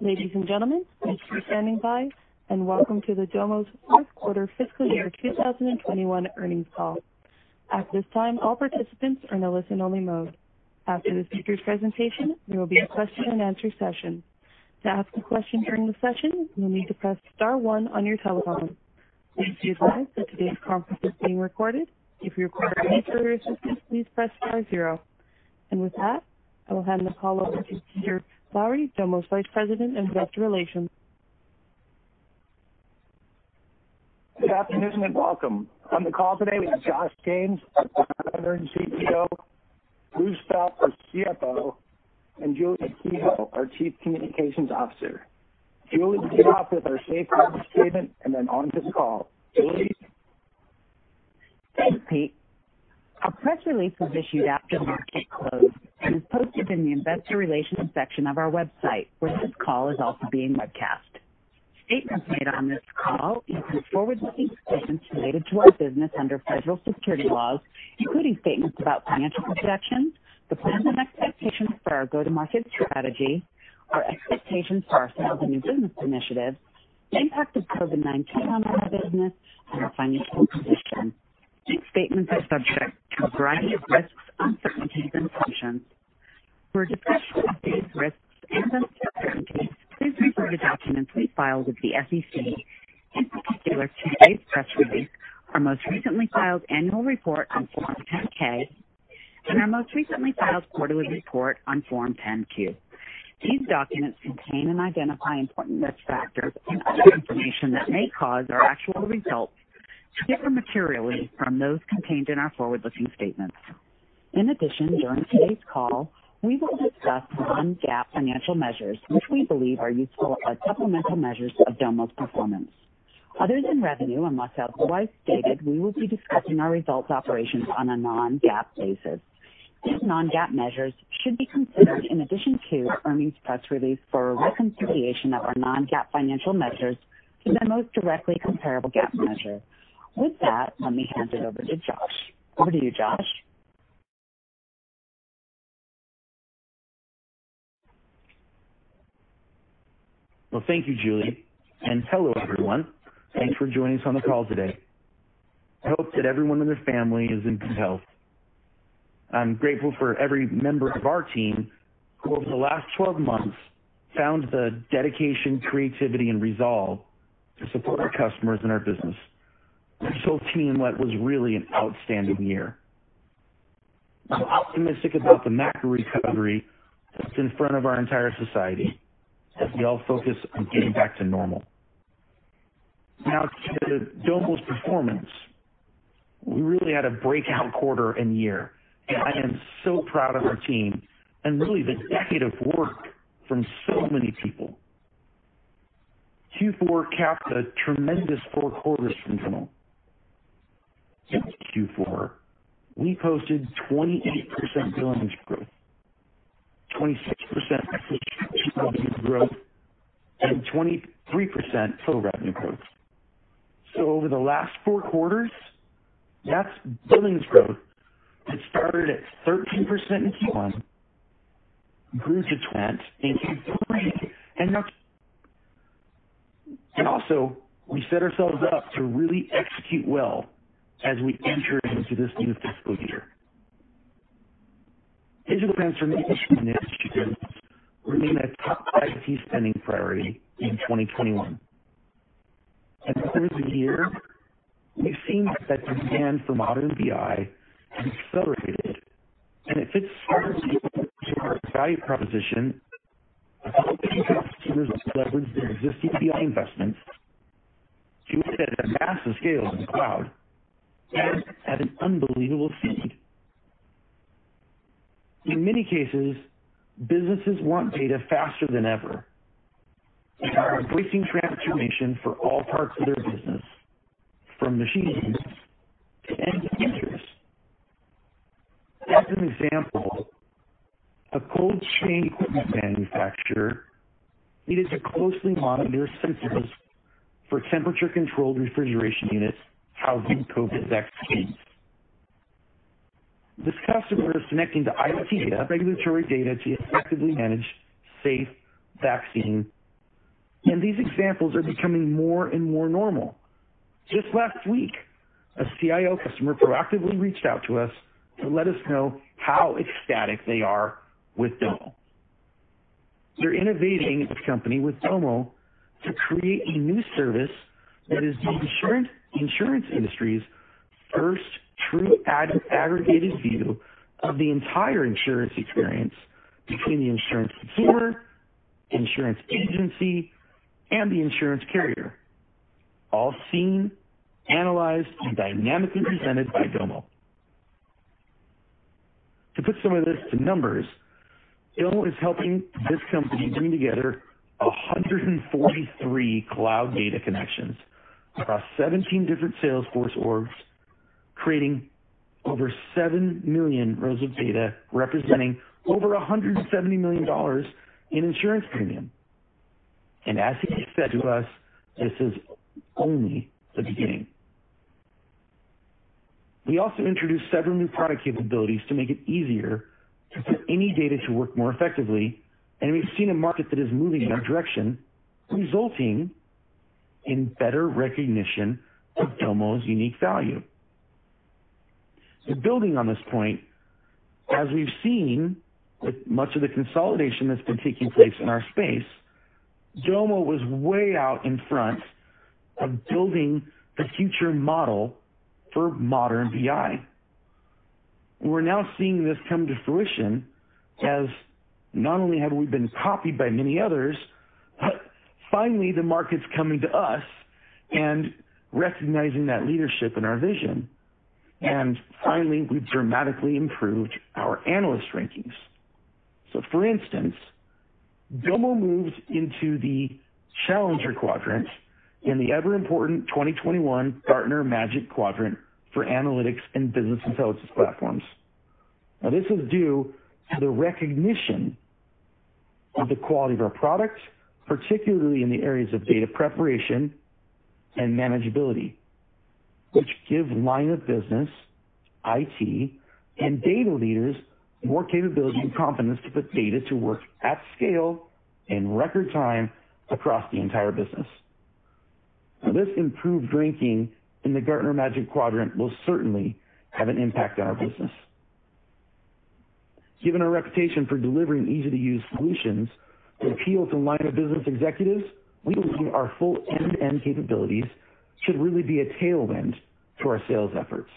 Ladies and gentlemen, thanks for standing by, and welcome to the Domo's fourth quarter fiscal year 2021 earnings call. At this time, all participants are in a listen-only mode. After the speaker's presentation, there will be a question-and-answer session. To ask a question during the session, you'll need to press star one on your telephone. Please be advised that today's conference is being recorded. If you require any further assistance, please press star zero. With that, I will hand the call over to Peter Lowry, Domo's Vice President and Director of Investor Relations. Good afternoon, and welcome. On the call today, we have Josh James, our Founder and CEO, Bruce Felt, our CFO, and Julie Kehoe, our Chief Communications Officer. Julie will lead off with our safe harbor statement and then on to the call. Julie? Thanks, Pete. Our press release was issued after market close and is posted in the investor relations section of our website, where this call is also being webcast. Statements made on this call include forward-looking statements related to our business under federal securities laws, including statements about financial projections, the plans and expectations for our go-to-market strategy, our expectations for our sales and new business initiatives, the impact of COVID-19 on our business, and our financial position. These statements are subject to a variety of risks, uncertainties, and assumptions. For a discussion of these risks and uncertainties, please refer to documents we filed with the SEC, in particular today's press release, our most recently filed annual report on Form 10-K, and our most recently filed quarterly report on Form 10-Q. These documents contain and identify important risk factors and other information that may cause our actual results to differ materially from those contained in our forward-looking statements. In addition, during today's call, we will discuss non-GAAP financial measures, which we believe are useful as supplemental measures of Domo's performance. Other than revenue, unless otherwise stated, we will be discussing our results operations on a non-GAAP basis. These non-GAAP measures should be considered in addition to our earnings press release for a reconciliation of our non-GAAP financial measures to the most directly comparable GAAP measure. With that, let me hand it over to Josh. Over to you, Josh. Well, thank you, Julie, and hello, everyone. Thanks for joining us on the call today. I hope that everyone and their family is in good health. I'm grateful for every member of our team who, over the last 12 months, found the dedication, creativity, and resolve to support our customers and our business, resulting in what was really an outstanding year. I'm optimistic about the macro recovery that's in front of our entire society as we all focus on getting back to normal. Now to Domo's performance. We really had a breakout quarter and year, and I am so proud of our team and really the decade of work from so many people. Q4 capped a tremendous four quarters from Domo. In Q4, we posted 28% billings growth, 26% subscription revenue growth, and 23% total revenue growth. So over the last four quarters, that's billings growth that started at 13% in Q1, grew to 20% in Q3, and now. And also, we set ourselves up to really execute well as we enter into this new fiscal year. Digital transformation initiatives remain a top IT spending priority in 2021. And Over the year, we've seen that demand for modern BI has accelerated, and it fits squarely into our value proposition of helping customers leverage their existing BI investments to it at a massive scale in the cloud and at an unbelievable speed. In many cases, businesses want data faster than ever and are embracing transformation for all parts of their business, from machines to end users. As an example, a cold chain equipment manufacturer needed to closely monitor sensors for temperature-controlled refrigeration units housing COVID vaccines. This customer is connecting to IoT data, regulatory data to effectively manage safe vaccine and these examples are becoming more and more normal. Just last week, a CIO customer proactively reached out to us to let us know how ecstatic they are with Domo. They're innovating this company with Domo to create a new service that is the insurance, insurance industry's first true ag- aggregated view of the entire insurance experience between the insurance consumer, insurance agency, and the insurance carrier, all seen, analyzed, and dynamically presented by Domo. To put some of this to numbers, Domo is helping this company bring together 143 cloud data connections across 17 different Salesforce orgs, creating over 7 million rows of data, representing over $170 million in insurance premium. And as he said to us, this is only the beginning. We also introduced several new product capabilities to make it easier to put any data to work more effectively, and we've seen a market that is moving in our direction, resulting in better recognition of Domo's unique value. Building on this point, as we've seen with much of the consolidation that's been taking place in our space, Domo was way out in front of building the future model for modern BI. We're now seeing this come to fruition as not only have we been copied by many others, finally the market's coming to us and recognizing that leadership in our vision. And finally, we've dramatically improved our analyst rankings. So for instance, Domo moved into the Challenger Quadrant in the ever-important 2021 Gartner Magic Quadrant for Analytics and Business Intelligence Platforms. Now, this is due to the recognition of the quality of our product, particularly in the areas of data preparation and manageability, which give line of business, IT, and data leaders more capability and confidence to put data to work at scale in record time across the entire business. This improved ranking in the Gartner Magic Quadrant will certainly have an impact on our business. Given our reputation for delivering easy-to-use solutions that appeal to line of business executives, we believe our full end-to-end capabilities should really be a tailwind to our sales efforts.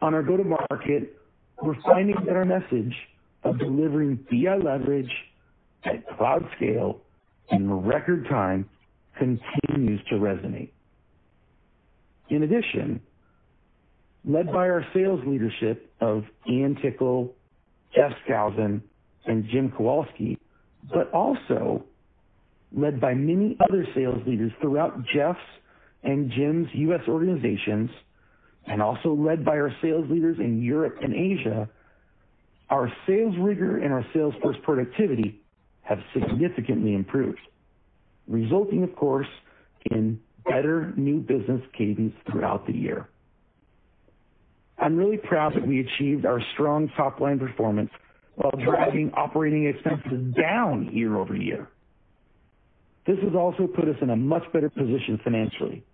On our go-to-market, we're finding that our message of delivering BI leverage at cloud scale in record time continues to resonate. In addition, led by our sales leadership of Ian Tickle, Jeff Skousen, and Jim Kowalski, but also led by many other sales leaders throughout Jeff's and Jim's U.S. organizations, and also led by our sales leaders in Europe and Asia, our sales rigor and our sales force productivity have significantly improved, resulting, of course, in better new business cadence throughout the year. I'm really proud that we achieved our strong top-line performance while driving operating expenses down year-over-year. This has also put us in a much better position financially.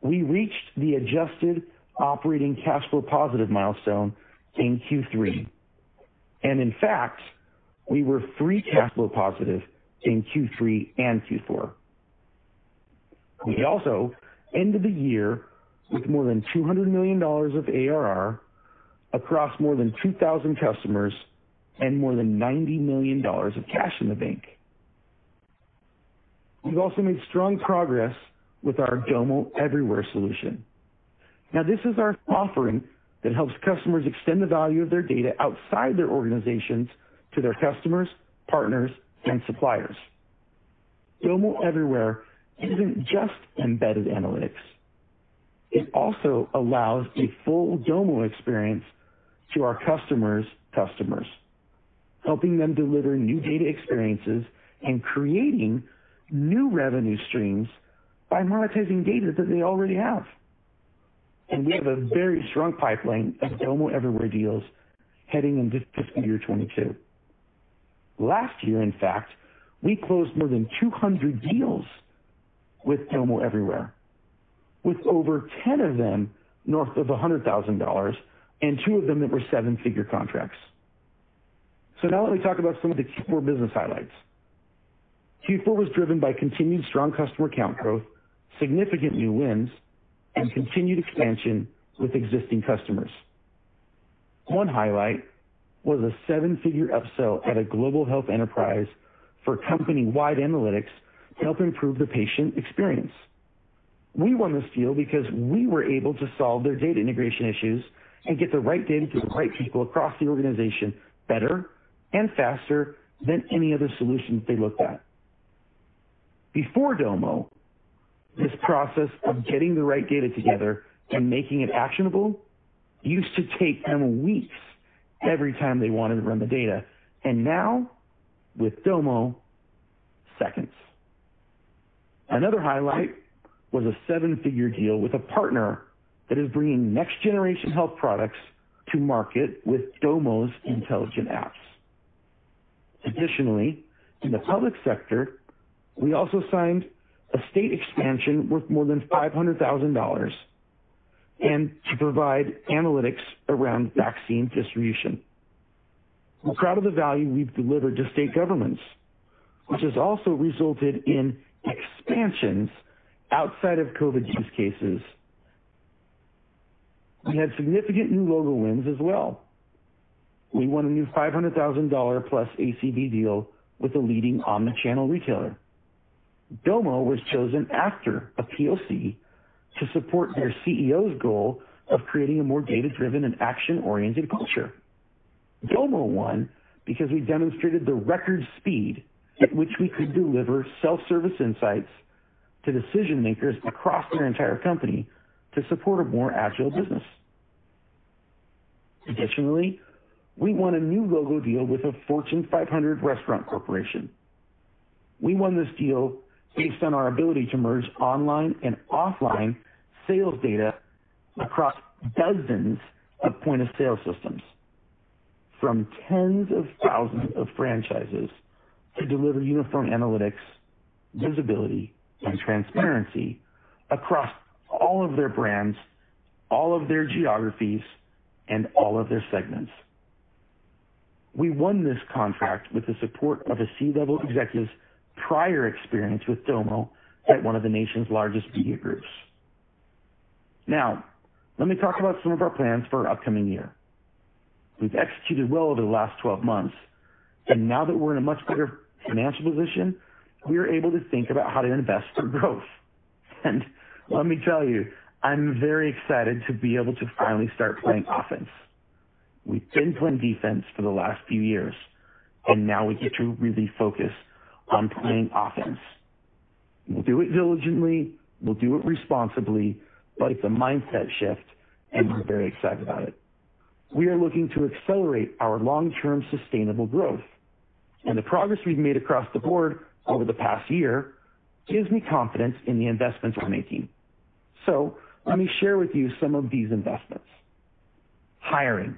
We reached the adjusted operating cash flow positive milestone in Q3, and in fact, we were free cash flow positive in Q3 and Q4. We also ended the year with more than $200 million of ARR across more than 2,000 customers and more than $90 million of cash in the bank. We've also made strong progress with our Domo Everywhere solution. Now, this is our offering that helps customers extend the value of their data outside their organizations to their customers, partners, and suppliers. Domo Everywhere isn't just embedded analytics. It also allows a full Domo experience to our customers' customers, helping them deliver new data experiences and creating new revenue streams by monetizing data that they already have. And we have a very strong pipeline of Domo Everywhere deals heading into fiscal year 2022. Last year, in fact, we closed more than 200 deals with Domo Everywhere, with over 10 of them north of $100,000 and two of them that were seven-figure contracts. So now let me talk about some of the Q4 business highlights. Q4 was driven by continued strong customer count growth, significant new wins, and continued expansion with existing customers. One highlight was a seven-figure upsell at a global health enterprise for company-wide analytics to help improve the patient experience. We won this deal because we were able to solve their data integration issues and get the right data to the right people across the organization better and faster than any other solutions they looked at. Before Domo, this process of getting the right data together and making it actionable used to take them weeks every time they wanted to run the data. And now, with Domo, seconds. Another highlight was a seven-figure deal with a partner that is bringing next-generation health products to market with Domo's intelligent apps. Additionally, in the public sector, we also signed a state expansion worth more than $500,000 and to provide analytics around vaccine distribution. We're proud of the value we've delivered to state governments, which has also resulted in expansions outside of COVID use cases. We had significant new logo wins as well. We won a new $500,000 plus ACV deal with a leading omni-channel retailer. Domo was chosen after a POC to support their CEO's goal of creating a more data-driven and action-oriented culture. Domo won because we demonstrated the record speed at which we could deliver self-service insights to decision-makers across their entire company to support a more agile business. Additionally, we won a new logo deal with a Fortune 500 restaurant corporation. We won this deal based on our ability to merge online and offline sales data across dozens of point-of-sale systems from tens of thousands of franchises to deliver uniform analytics, visibility, and transparency across all of their brands, all of their geographies, and all of their segments. We won this contract with the support of a C-level executive's prior experience with Domo at one of the nation's largest media groups. Now, let me talk about some of our plans for our upcoming year. We've executed well over the last 12 months, and now that we're in a much better financial position, we are able to think about how to invest for growth. Let me tell you, I'm very excited to be able to finally start playing offense. We've been playing defense for the last few years, and now we get to really focus on playing offense. We'll do it diligently, we'll do it responsibly, but it's a mindset shift, and we're very excited about it. We are looking to accelerate our long-term sustainable growth, and the progress we've made across the board over the past year gives me confidence in the investments we're making. So let me share with you some of these investments. Hiring.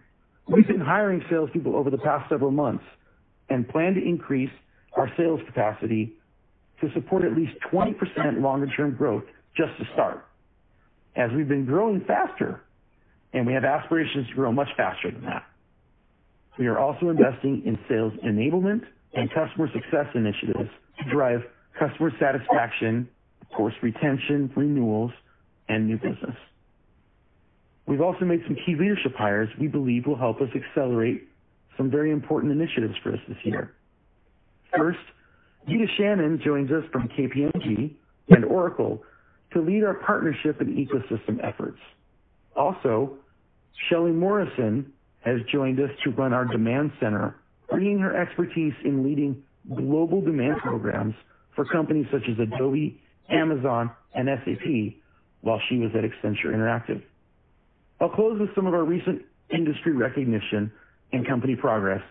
We've been hiring salespeople over the past several months and plan to increase our sales capacity to support at least 20% longer-term growth just to start, as we've been growing faster, and we have aspirations to grow much faster than that. We are also investing in sales enablement and customer success initiatives to drive customer satisfaction, of course, retention, renewals, and new business. We've also made some key leadership hires we believe will help us accelerate some very important initiatives for us this year. First, Gita Shannon joins us from KPMG and Oracle to lead our partnership and ecosystem efforts. Also, Shelley Morrison has joined us to run our demand center, bringing her expertise in leading global demand programs for companies such as Adobe, Amazon, and SAP while she was at Accenture Interactive. I'll close with some of our recent industry recognition and company progress,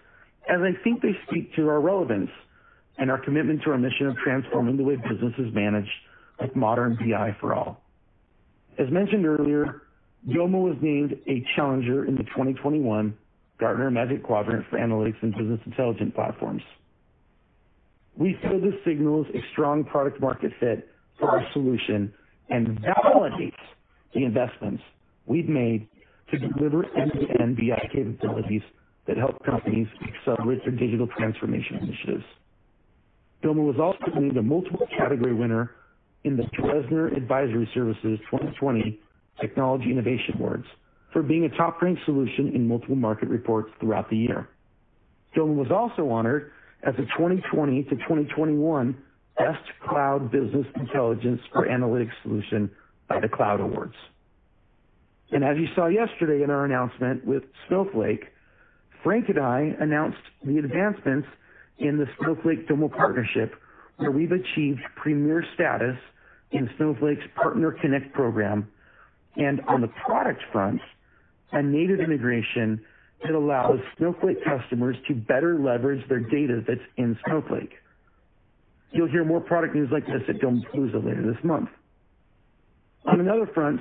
as I think they speak to our relevance and our commitment to our mission of transforming the way business is managed with modern BI for all. As mentioned earlier, Domo was named a challenger in the 2021 Gartner Magic Quadrant for Analytics and Business Intelligence Platforms. We feel this signals a strong product market fit for our solution and validates the investments we've made to deliver end-to-end BI capabilities that help companies accelerate their digital transformation initiatives. Domo was also named a multiple category winner in the Dresner Advisory Services 2020 Technology Innovation Awards for being a top-ranked solution in multiple market reports throughout the year. Domo was also honored as a 2020 to 2021 Best Cloud Business Intelligence for Analytics Solution by the Cloud Awards. And as you saw yesterday in our announcement with Snowflake, Frank and I announced the advancements in the Snowflake-Domo partnership, where we've achieved premier status in Snowflake's Partner Connect program, and on the product front, a native integration that allows Snowflake customers to better leverage their data that's in Snowflake. You'll hear more product news like this at Domopalooza later this month. On another front,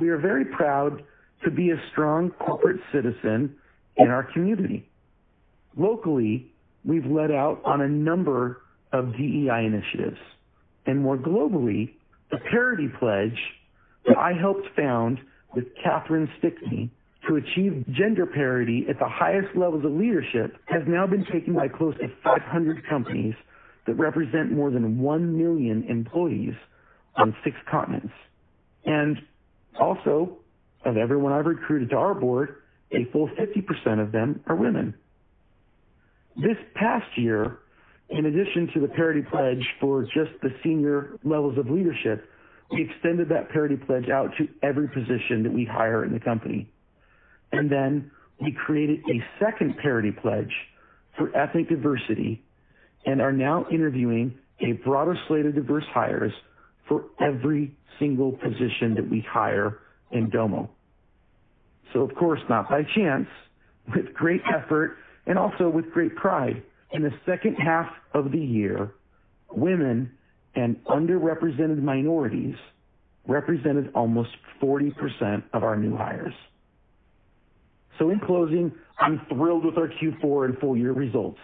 we are very proud to be a strong corporate citizen in our community. Locally, we've led out on a number of DEI initiatives, and more globally, the Parity Pledge that I helped found with Catherine Stickney to achieve gender parity at the highest levels of leadership has now been taken by close to 500 companies that represent more than 1 million employees on six continents. And also, of everyone I've recruited to our board, a full 50% of them are women. This past year, in addition to the Parity Pledge for just the senior levels of leadership, we extended that Parity Pledge out to every position that we hire in the company. And then we created a second Parity Pledge for ethnic diversity and are now interviewing a broader slate of diverse hires for every single position that we hire in Domo. So of course, not by chance, with great effort and also with great pride, in the second half of the year, women and underrepresented minorities represented almost 40% of our new hires. So in closing, I'm thrilled with our Q4 and full year results.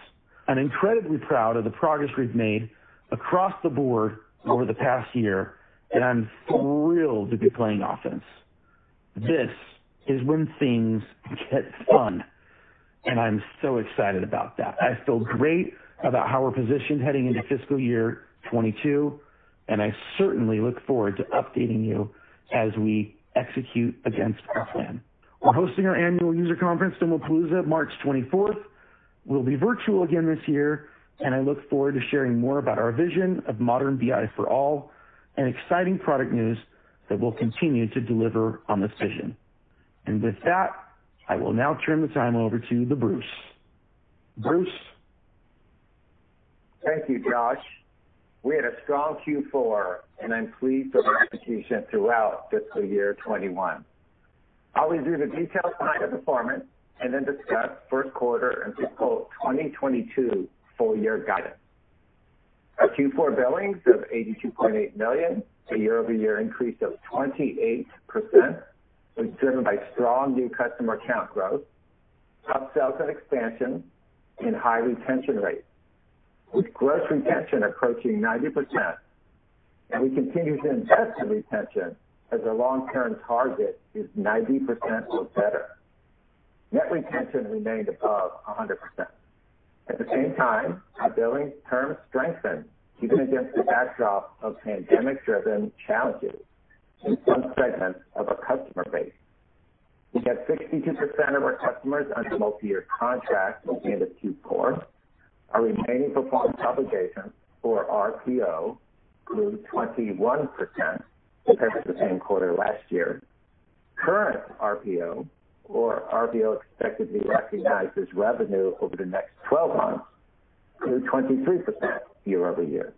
I'm incredibly proud of the progress we've made across the board over the past year, and I'm thrilled to be playing offense. This is when things get fun, and I'm so excited about that. I feel great about how we're positioned heading into fiscal year 2022, and I certainly look forward to updating you as we execute against our plan. We're hosting our annual user conference, Domopalooza, March 24th. We'll be virtual again this year, and I look forward to sharing more about our vision of modern BI for all and exciting product news that will continue to deliver on this vision. And With that, I will now turn the time over to the Bruce. Bruce? Thank you, Josh. We had a strong Q4, and I'm pleased with our execution throughout fiscal year 21. I'll review the details behind the performance and then discuss first quarter and fiscal 2022 full year guidance. Our Q4 billings of 82.8 million, a year-over-year increase of 28%, was driven by strong new customer count growth, upsells and expansion, and high retention rates, with gross retention approaching 90%. And We continue to invest in retention as our long-term target is 90% or better. Net retention remained above 100%. At the same time, our billing terms strengthened even against the backdrop of pandemic-driven challenges in some segments of our customer base. We had 62% of our customers under multi-year contracts at the end of Q4. Our remaining performance obligations, or RPO, grew 21% compared to the same quarter last year. Current RPO, or RPO expected to be recognized as revenue over the next 12 months, grew 23% year-over-year.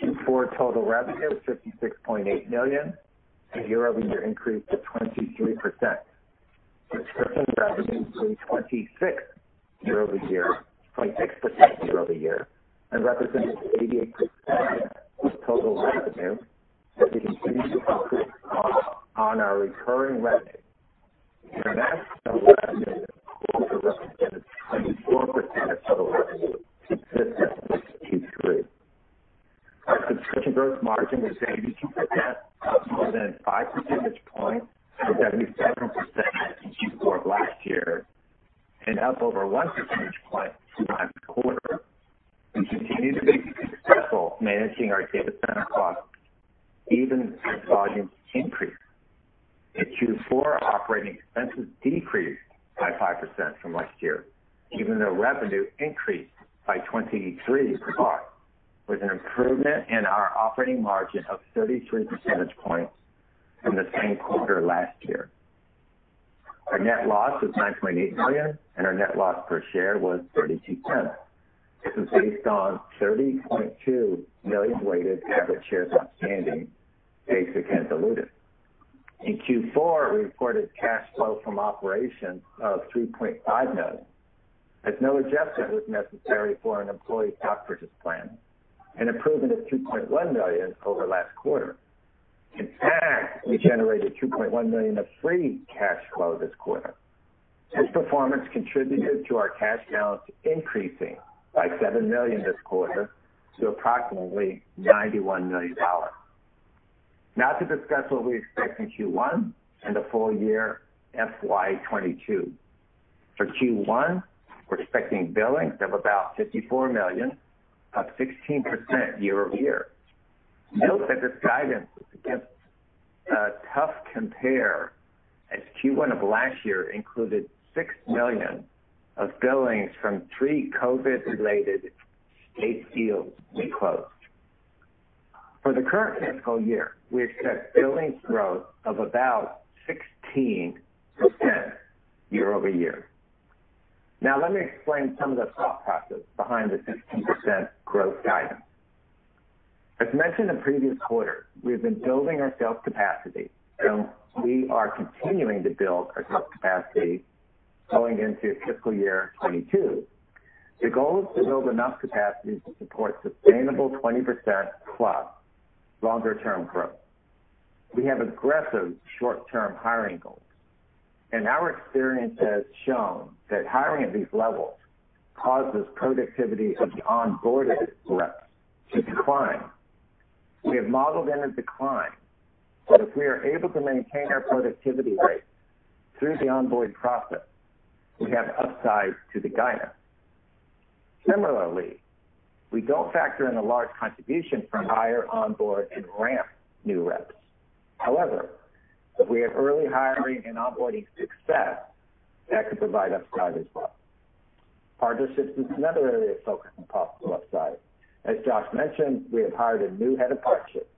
Q4 total revenue was 56.8 million, a year-over-year increase of 23%. Subscription revenue grew 26% year-over-year and represented 88% of total revenue as we continue to focus on our recurring revenue. International revenue in the quarter represented 24% of total revenue, consistent with Q3. Merchant gross margin was 82%, up more than 5 percentage points from 77% in Q4 of last year, and up over 1 percentage point from last quarter. We continue to be successful managing our data center costs even as volumes increase. In Q4, operating expenses decreased by 5% from last year, even though revenue increased by 23%, with an improvement in our operating margin of 33 percentage points from the same quarter last year. Our net loss was 9.8 million, and our net loss per share was $0.32. This is based on 30.2 million weighted average shares outstanding, basic and diluted. In Q4, we reported cash flow from operations of 3.5 million, as no adjustment was necessary for an employee stock purchase plan, an improvement of 2.1 million over last quarter. In fact, we generated 2.1 million of free cash flow this quarter. This performance contributed to our cash balance increasing by 7 million this quarter to approximately $91 million. Now to discuss what we expect in Q1 and the full year FY 2022. For Q1, we're expecting billings of about 54 million, up 16% year-over-year. Note that this guidance is against a tough compare, as Q1 of last year included 6 million of billings from three COVID-related state deals we closed. For the current fiscal year, we expect billings growth of about 16% year-over-year. Now let me explain some of the thought process behind the 16% growth guidance. As mentioned in previous quarters, we've been building our sales capacity, and we are continuing to build our sales capacity going into fiscal year 2022. The goal is to build enough capacity to support sustainable 20%+ longer-term growth. We have aggressive short-term hiring goals, and our experience has shown that hiring at these levels causes productivity of the onboarded reps to decline. We have modeled in a decline, but if we are able to maintain our productivity rate through the onboarding process, we have upside to the guidance. Similarly, we don't factor in a large contribution from hire, onboard, and ramp new reps. However, if we have early hiring and onboarding success, that could provide upside as well. Partnerships is another area of focus and possible upside. As Josh mentioned, we have hired a new head of partnerships.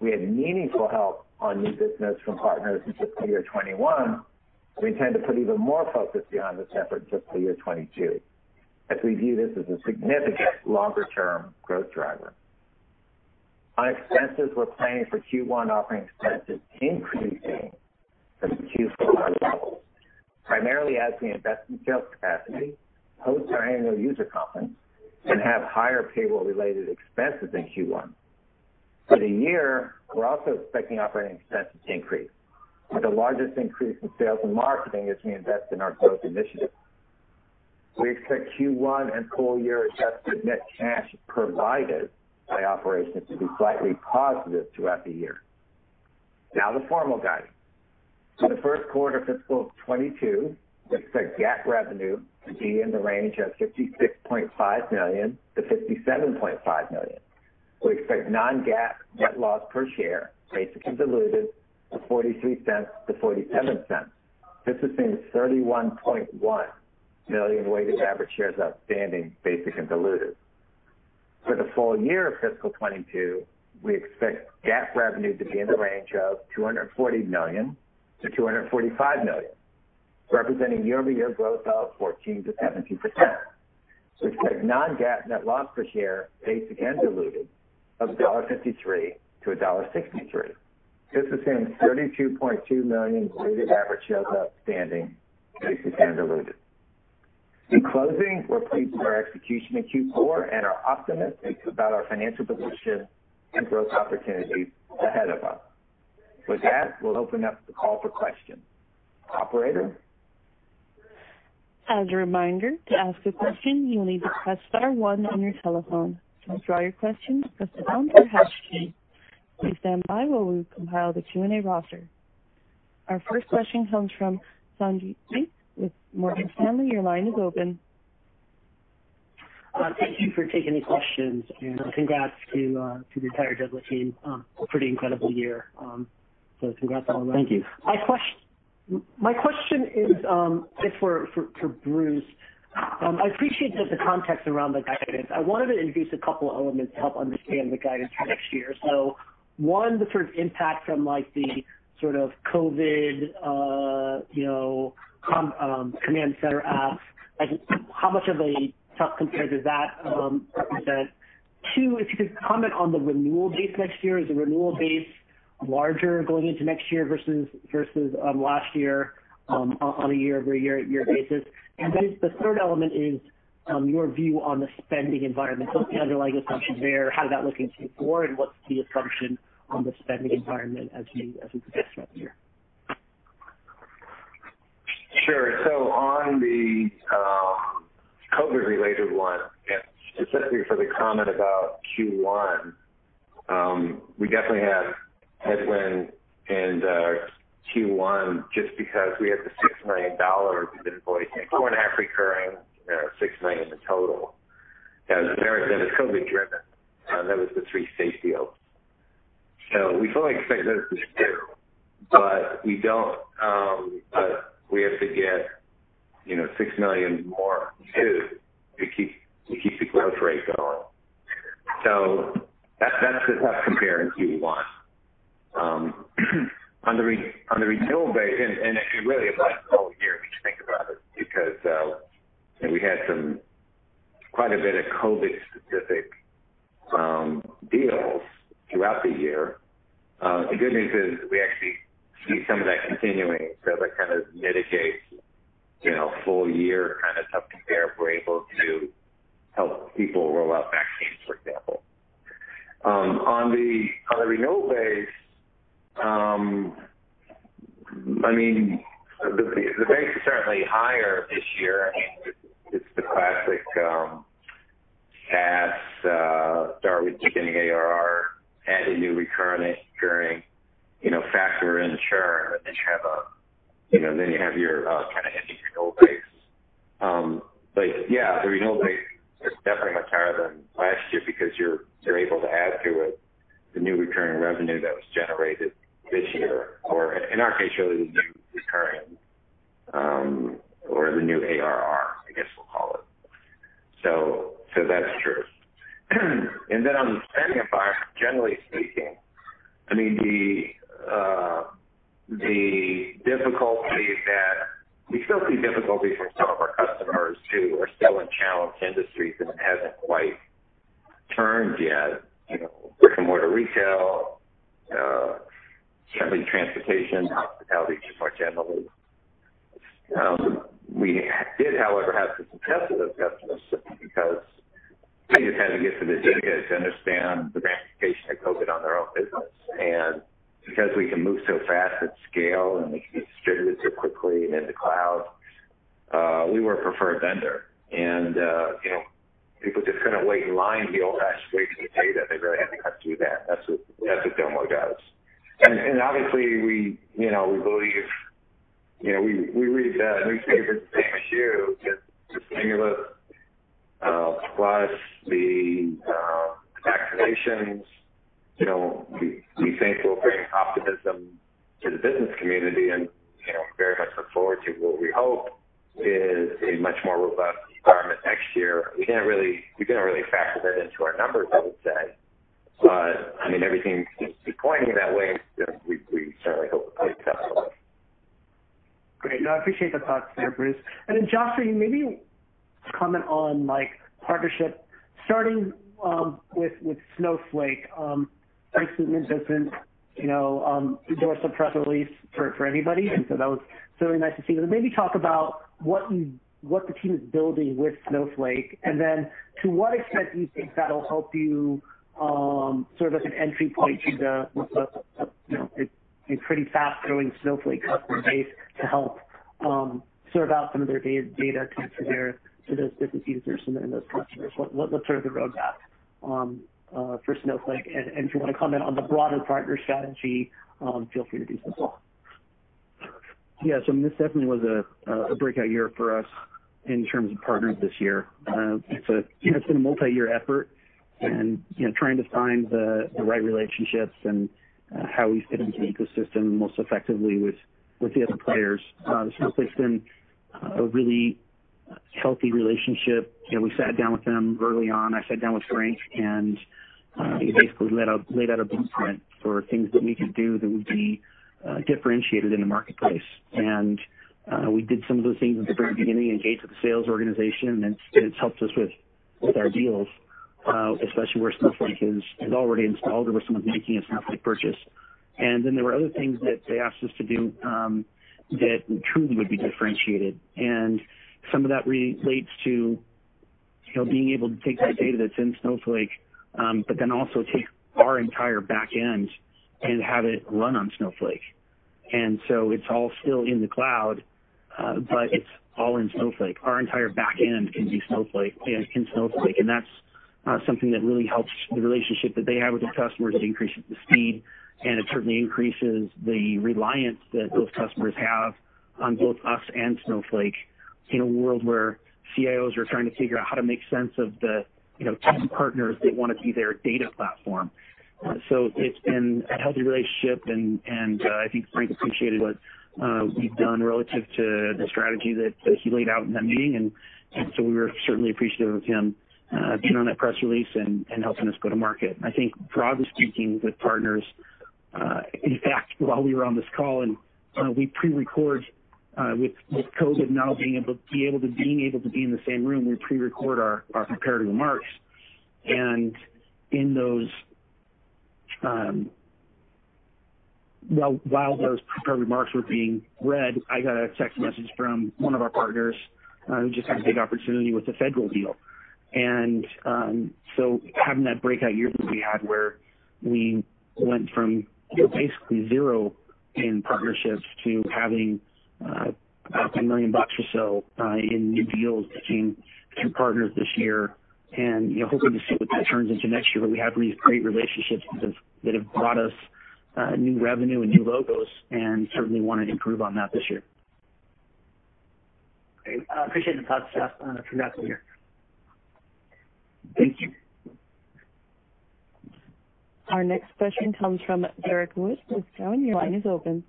We had meaningful help on new business from partners in fiscal year 21. We intend to put even more focus behind this effort in fiscal year 2022, as we view this as a significant longer-term growth driver. On expenses, we're planning for Q1 operating expenses increasing from Q4 levels, primarily as we invest in sales capacity, host our annual user conference, and have higher payroll-related expenses in Q1. For the year, we're also expecting operating expenses to increase, with the largest increase in sales and marketing as we invest in our growth initiatives. We expect Q1 and full year adjusted net cash provided by operations to be slightly positive throughout the year. Now the formal guidance. For the first quarter fiscal 2022, we expect GAAP revenue to be in the range of $56.5 million-$57.5 million. We expect non-GAAP net loss per share, basic and diluted, of $0.43-$0.47. This assumes 31.1 million weighted average shares outstanding, basic and diluted. For the full year of fiscal 2022, we expect GAAP revenue to be in the range of $240 million-$245 million, representing year-over-year growth of 14%-17%. We expect non-GAAP net loss per share, basic and diluted, of $1.53-$1.63. This assumes 32.2 million weighted average shares outstanding, basic and diluted. In closing, we're pleased with our execution in Q4 and are optimistic about our financial position and growth opportunities ahead of us. With that, we'll open up the call for questions. Operator? As a reminder, to ask a question, you will need to press star one on your telephone. To withdraw your question, press the pound or hash key. Please stand by while we compile the Q&A roster. Our first question comes from Sanjit Singh with Morgan Stanley. Your line is open. Uh, thank you for taking the questions, and uh, congrats uh, to the entire Domo team. Um, a pretty incredible year. Um, so, congrats all that. Thank you. My question is um, for Bruce. I appreciate the context around the guidance. I wanted to introduce a couple of elements to help understand the guidance for next year. So one, the sort of impact from like the sort of COVID Um, command center apps. How much of a tough compare does that um, represent? Two, if you could comment on the renewal base next year. Is the renewal base larger going into next year versus versus um last year um, on a year-over-year basis? And then the third element is your view on the spending environment. What's the underlying assumption there? How did that look in Q4, and what's the assumption on the spending environment as we progress throughout the year? Sure. So on the um, COVID-related one, specifically for the comment about Q1, um, we definitely had headwind in uh, Q1 just because we had the $6 million of invoicing, $4.5 million recurring, uh, 6 million in total. That was COVID-driven. Uh, that was the three state deals. So we fully expect those to stick, but we um, have to get you know, 6 million more too to keep to keep the growth rate going. So that, that's the tough compare in Q1. Um, on the re, on the renewal base, and and it really applies the whole year when you think about it, because uh we had some quite a bit of COVID-specific um, deals throughout the year. Uh, the good news is we actually see some of that continuing, so that kind of mitigates you know, full year kind of tough compare if we're able to help people roll out vaccines, for example. Um, on the on the renewal base, um, I mean, the the base is certainly higher this year. I mean, It's the classic um, SaaS, start uh, with beginning ARR, add a new recurring, factor in churn, and then you have a, you know, then you have your uh, kind of ending renewal base. Um, but yeah, the renewal base is definitely much higher than last year because you're you're able to add to it the new recurring revenue that was generated this year, or in our case, really the new recurring, um, or the new ARR, I guess we'll call it. So, so that's true. And then on the spending environment, generally speaking, Uh, we still see difficulty from some of our customers who are still in challenged industries, and it hasn't quite turned yet. You know, Brick-and-mortar retail, uh, certainly transportation, hospitality just more generally. Um, we did, however, have some success with those customers because they just had to get to the data to understand the ramification of COVID on their own business. Because we can move so fast at scale and we can be distributed so quickly and in the cloud, we were a preferred vendor. And, uh, you know, people just couldn't wait in line the old-fashioned way to get data. They really had to cut through that. That's what that's what Domo does. And, and obviously, we you know, we believe, you know, we we read the newspapers the same as you, just the stimulus uh, plus the vaccinations, we think will bring optimism to the business community and you know, very much look forward to what we hope is a much more robust environment next year. We didn't really we didn't really factor that into our numbers, I would say. But, I mean, everything seems to be pointing that way, and we certainly hope it plays out that way. Great. No, I appreciate the thoughts there, Bruce. And then, Josh, you maybe comment on like, partnership starting um, with Snowflake? Um, Slootman doesn't endorse a press release for anybody, and so that was really nice to see. Maybe talk about what you what the team is building with Snowflake, and then to what extent do you think that'll help you um serve as an entry point to the, you know, a pretty fast-growing Snowflake customer base to help serve out some of their data to those business users and those customers? What what what's sort of the roadmap um, for Snowflake. If you want to comment on the broader partner strategy, um, feel free to do so as well. Yeah, so this definitely was a, breakout year for us in terms of partners this year. Uh, it's been a multi-year effort, and you know trying to find the right relationships and uh, how we fit into the ecosystem most effectively with with the other players. Uh, Snowflake's been a really healthy relationship. You know, we sat down with them early on. I sat down with Frank, and uh, he basically laid out laid out a blueprint for things that we could do that would be uh, differentiated in the marketplace. And uh, we did some of those things at the very beginning, engaged with the sales organization, and it's helped us with with our deals, uh, especially where Snowflake is, is already installed or where someone's making a Snowflake purchase. And then there were other things that they asked us to do um, that truly would be differentiated. And some of that relates to you know being able to take that data that's in Snowflake, um, but then also take our entire back end and have it run on Snowflake. And so it's all still in the cloud, uh, but it's all in Snowflake. Our entire back end can be Snowflake in Snowflake, and that's uh, something that really helps the relationship that they have with their customers. It increases the speed, and it certainly increases the reliance that those customers have on both us and Snowflake in a world where CIOs are trying to figure out how to make sense of the you know 10 partners that want to be their data platform. Uh, so it's been a healthy relationship, and and uh, I think Frank appreciated what uh, we've done relative to the strategy that, that he laid out in that meeting, and, and so we were certainly appreciative of him uh, being on that press release and, and helping us go to market. I think broadly speaking, with partners, uh, in fact, while we were on this call and uh, we pre-record with with COVID now being able to be able to being able to be in the same room, we pre-record our our prepared remarks, and in those um, well, while those prepared remarks were being read, I got a text message from one of our partners uh, who just had a big opportunity with a federal deal. And um, so having that breakout year that we had where we went from basically zero in partnerships to having uh, about 10 million bucks or so uh, in new deals between came through partners this year and you know hoping to see what that turns into next year. But we have these great relationships that have, that have brought us uh, new revenue and new logos, and certainly want to improve on that this year. Great. Uh, appreciate the thoughts, Jeff. Uh, congrats on the year. Thank you. Our next question comes from Derrick Wood with Cowen. Your line is open.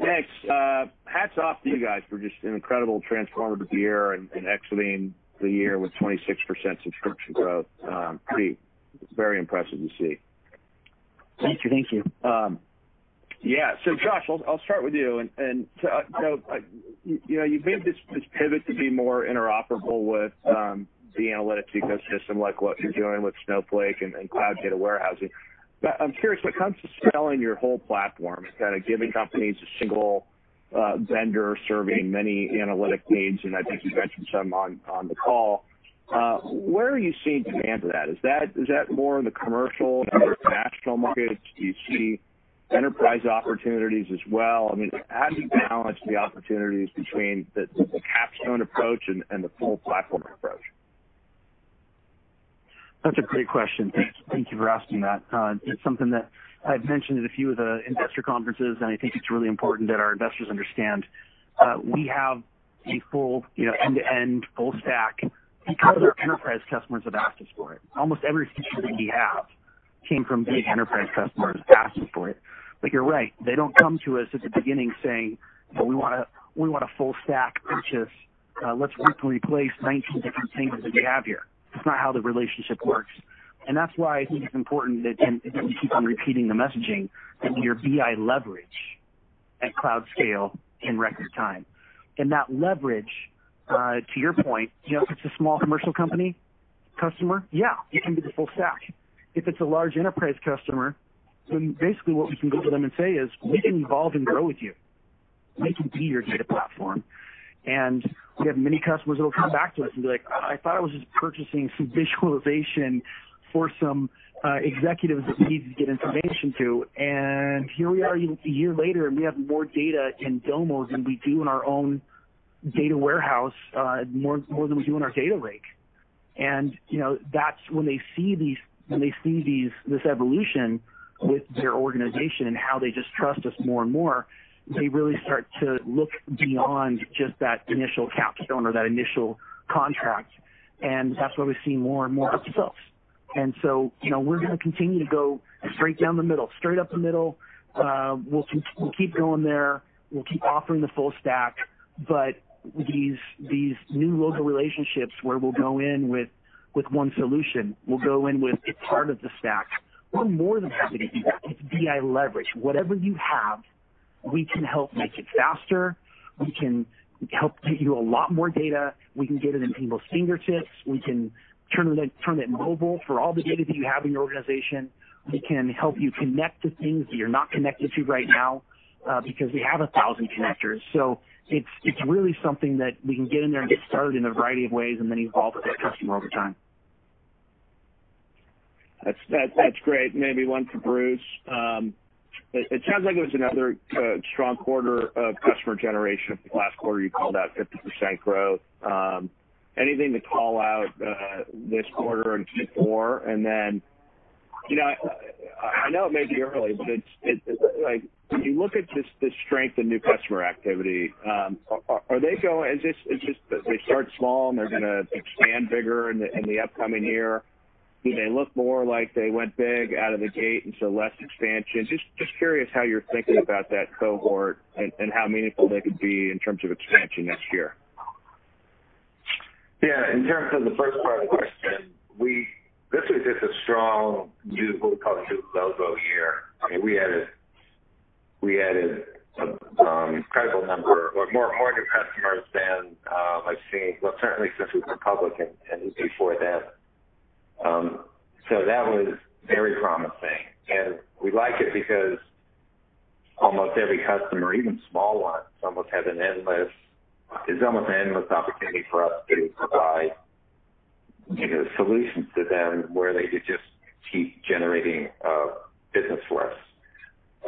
Thanks. Uh, hats off to you guys for just an incredible transformative year and, and exiting the year with 26% subscription growth. Um, pretty, very impressive to see. Thank you. Thank you. Um, yeah. So Josh, I'll, I'll start with you. And, and so, uh, so uh, you, you know, you've made this, this pivot to be more interoperable with um, the analytics ecosystem, like what you're doing with Snowflake and, and cloud data warehousing. I'm curious, when it comes to selling your whole platform, kind of giving companies a single uh, vendor serving many analytic needs, and I think you mentioned some on the call. Uh, where are you seeing demand for that? Is that is that more in the commercial and international markets? Do you see enterprise opportunities as well? I mean, how do you balance the opportunities between the capstone approach and the full platform approach? That's a great question. Thank you for asking that. Uh, it's something that I've mentioned at a few of the investor conferences, and I think it's really important that our investors understand. Uh, we have a full, you know, end-to-end full stack because our enterprise customers have asked us for it. Almost every feature that we have came from big enterprise customers asking for it. But you're right, they don't come to us at the beginning saying, well, we want a we want a full stack purchase. Uh, let's rip and replace 19 different things that we have here. That's not how the relationship works. And that's why I think it's important that, and, that we keep on repeating the messaging that are BI leverage at cloud scale in record time. And that leverage, uh, to your point, you know, if it's a small commercial company customer, yeah, it can be the full stack. If it's a large enterprise customer, then basically what we can go to them and say is, we can evolve and grow with you. We can be your data platform. And we have many customers that will come back to us and be like, I thought I was just purchasing some visualization for some uh, executives that need to get information to. And here we are a year later, and we have more data in Domo than we do in our own data warehouse, uh, more more than we do in our data lake. And you know, that's when they see these when they see these this evolution with their organization and how they just trust us more and more, they really start to look beyond just that initial capstone or that initial contract. And that's why we see more and more upsells. And so, you know, we're going to continue to go straight down the middle, straight up the middle. Uh, we'll, keep, we'll keep going there. We'll keep offering the full stack. But these these new logo relationships where we'll go in with with one solution, we'll go in with it's part of the stack. We're more than happy to do that. It's BI leverage. Whatever you have, we can help make it faster. We can help get you a lot more data. We can get it in people's fingertips. We can turn it turn it mobile for all the data that you have in your organization. We can help you connect to things that you're not connected to right now uh, because we have a thousand connectors. So it's it's really something that we can get in there and get started in a variety of ways and then evolve with that customer over time. That's that, that's great. Maybe one for Bruce. Um, it, sounds like it was another uh, strong quarter of customer generation. Last quarter, you called out 50% growth. Um, anything to call out uh, this quarter and Q4? And then, you know, I, know it may be early, but it's when you look at this this strength in new customer activity, um, are, they going? Is this they start small and they're going to expand bigger in the upcoming year? Do they look more like they went big out of the gate and so less expansion? Just just curious how you're thinking about that cohort and, and how meaningful they could be in terms of expansion next year. Yeah, in terms of the first part of the question, we this was just a strong new what we call new logo year. I mean, we added we added a um, incredible number or more more new customers than um, I've seen. Well, certainly since we've been public and, and before then. Um, so that was very promising, and we like it because almost every customer, even small ones, almost has an endless is almost an endless opportunity for us to provide you know, solutions to them where they could just keep generating uh, business for us.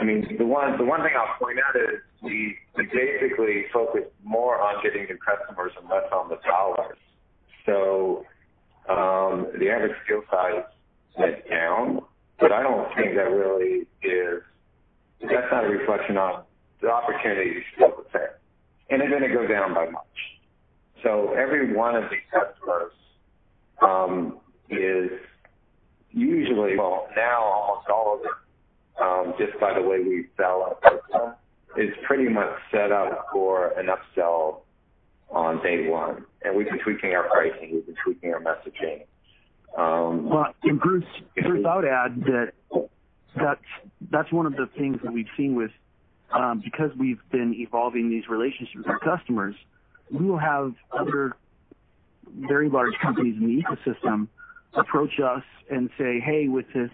I mean, the one the one thing I'll point out is we, we basically focus more on getting new customers and less on the dollars. Um, the average deal size went down, but I don't think that really is. That's not a reflection on the opportunity is still the same and it didn't go down by much. So every one of these customers um, is usually, well, now almost all of them, um, just by the way we sell our is pretty much set up for an upsell on day one. And we've been tweaking our pricing, we've been tweaking our messaging. Um, well, Bruce, Bruce, I would add that that's that's one of the things that we've seen with um, because we've been evolving these relationships with our customers, we will have other very large companies in the ecosystem approach us and say, hey, with this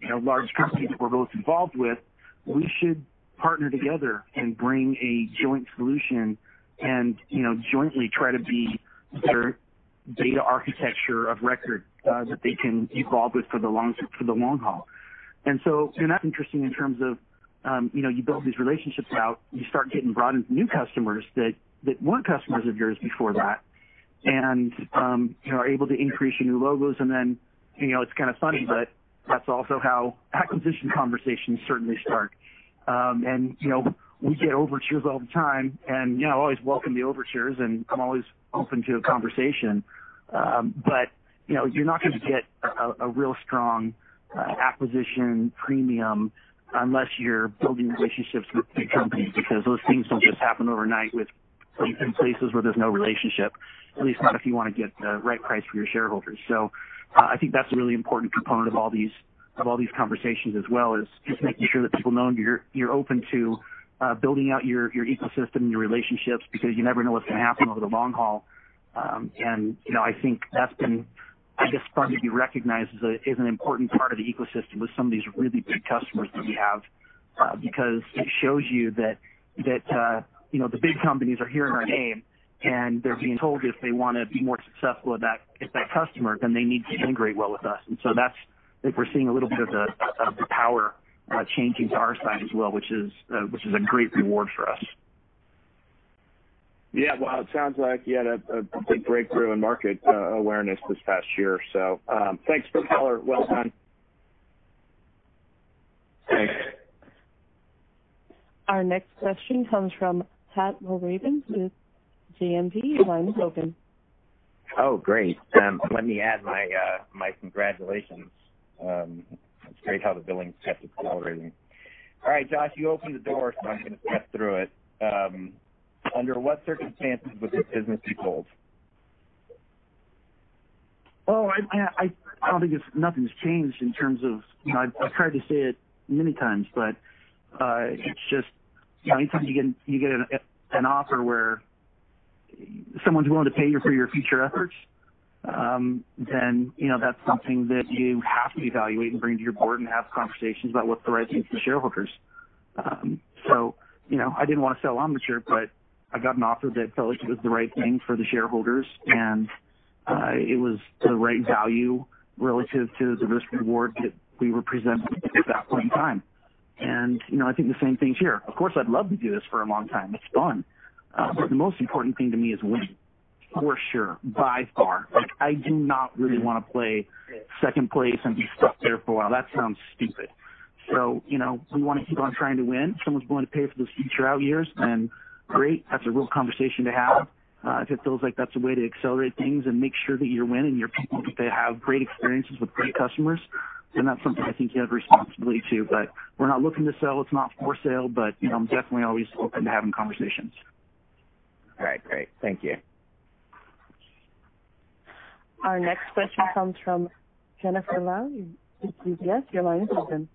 you know, large company that we're both involved with, we should partner together and bring a joint solution and, you know, jointly try to be their data architecture of record uh, that they can evolve with for the long for the long haul. And so, and that's interesting in terms of um, you know, you build these relationships out, you start getting brought into new customers that, that weren't customers of yours before that. And, um, you know, are able to increase your new logos. And then, you know, it's kind of funny, but that's also how acquisition conversations certainly start. Um, and, you know, we get overtures all the time and, you know, I always welcome the overtures and I'm always open to a conversation. Um, but, you know, you're not going to get a, a real strong uh, acquisition premium unless you're building relationships with big companies because those things don't just happen overnight with in places where there's no relationship, at least not if you want to get the right price for your shareholders. So uh, I think that's a really important component of all these of all these conversations as well is just making sure that people know you're you're open to uh, building out your your ecosystem your relationships because you never know what's going to happen over the long haul. Um, and you know I think that's been I guess starting to be recognized as, a, as an important part of the ecosystem with some of these really big customers that we have, uh, because it shows you that that uh, you know the big companies are hearing our name and they're being told if they want to be more successful at that at that customer, then they need to integrate well with us. And so that's that we're seeing a little bit of the of the power Uh, changing to our side as well, which is uh, which is a great reward for us. Yeah. Well, it sounds like you had a big breakthrough in market uh, awareness this past year. So um thanks for the color. Well done. Thanks. Our next question comes from Pat Walravens with JMP. Your line is open. Oh, great. Um, let me add my uh, congratulations. Um, It's great how the billings kept accelerating. All right, Josh, you opened the door, so I'm going to step through it. Um, under what circumstances would this business be sold? Oh, I I don't think nothing's changed in terms of you know I've tried to say it many times, but uh, it's just you know anytime you get you get an, an offer where someone's willing to pay you for your future efforts, then you know, that's something that you have to evaluate and bring to your board and have conversations about what's the right thing for shareholders. Um so, you know, I didn't want to sell Omniture, but I got an offer that felt like it was the right thing for the shareholders, and uh it was the right value relative to the risk-reward that we were presented at that point in time. And, you know, I think the same thing's here. Of course, I'd love to do this for a long time. It's fun. Um but the most important thing to me is winning, for sure, by far. Like, I do not really want to play second place and be stuck there for a while. That sounds stupid. So, you know, we want to keep on trying to win. Someone's willing to pay for those future out years, then great. That's a real conversation to have. Uh, if it feels like that's a way to accelerate things and make sure that you're winning, your people get to have great experiences with great customers, then that's something I think you have a responsibility to. But we're not looking to sell. It's not for sale, but you know, I'm definitely always open to having conversations. All right, great. Thank you. Our next question comes from Jennifer Lowe with UBS. Your line is open.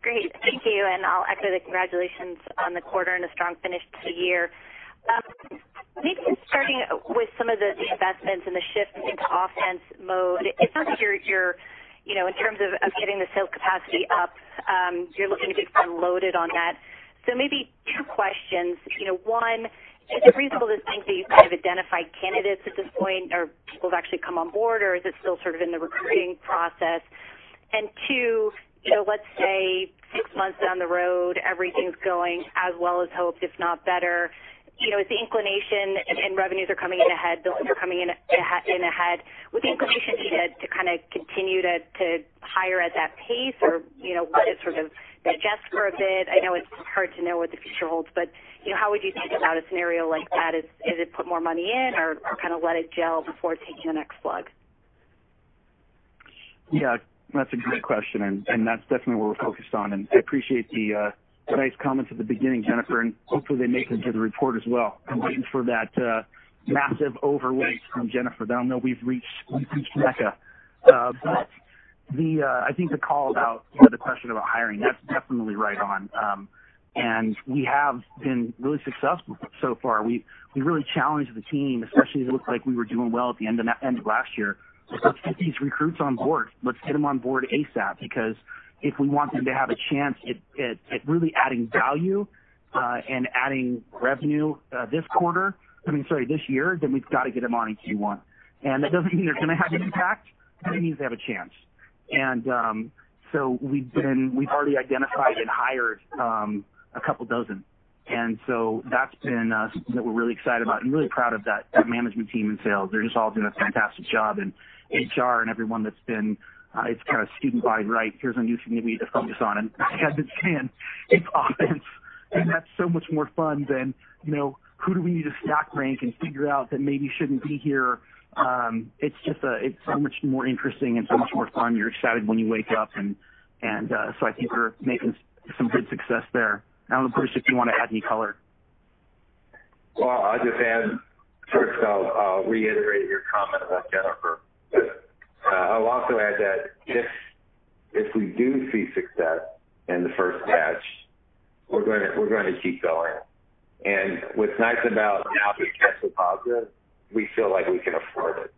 Great. Thank you. And I'll echo the congratulations on the quarter and a strong finish to the year. Um, maybe starting with some of the investments and the shift into offense mode, it sounds like you're, you know, in terms of getting the sales capacity up, um, you're looking to be front-loaded on that. So maybe two questions. You know, one, is it reasonable to think that you've kind of identified candidates at this point, or people have actually come on board, or is it still sort of in the recruiting process? And Two, you know, let's say six months down the road, everything's going as well as hoped, if not better. You know, is the inclination and revenues are coming in ahead, billings are coming in ahead, would the inclination be to kind of continue to hire at that pace or you know, let it sort of digest for a bit? I know it's hard to know what the future holds, but how would you think about a scenario like that? Is is it put more money in or kind of let it gel before taking the next slug? Yeah, that's a great question, and and that's definitely what we're focused on. And I appreciate the uh, nice comments at the beginning, Jennifer, and hopefully they make it into the report as well. I'm waiting for that uh, massive overweight from Jennifer. I don't know we've reached we've reached Mecca. Uh, but the I think the call about you know, the question about hiring, that's definitely right on. Um, And we have been really successful so far. We we really challenged the team, especially as it looked like we were doing well at the end of last year. Let's get these recruits on board. Let's get them on board ASAP, because if we want them to have a chance at really adding value, uh, and adding revenue uh, this quarter, I mean, sorry, this year, then we've got to get them on in Q1. And that doesn't mean they're going to have an impact, it means they have a chance. And um, so we've been, we've already identified and hired um, a couple dozen. And so that's been something that we're really excited about and really proud of that that management team in sales. They're just all doing a fantastic job. And HR and everyone that's been, uh, it's kind of student by right? Here's a new thing that we need to focus on. And I've been saying, it's offense, and that's so much more fun than you know, who do we need to stack rank and figure out that maybe shouldn't be here. Um, it's just a, it's so much more interesting and so much more fun. You're excited when you wake up. And, and uh, so I think we're making some good success there. I don't know, Bruce, if you want to add any color. Well, I'll just add, first I'll reiterate your comment about Jennifer. Uh, I'll also add that if we do see success in the first batch, we're going to keep going. And what's nice about now being cash flow positive, we feel like we can afford it.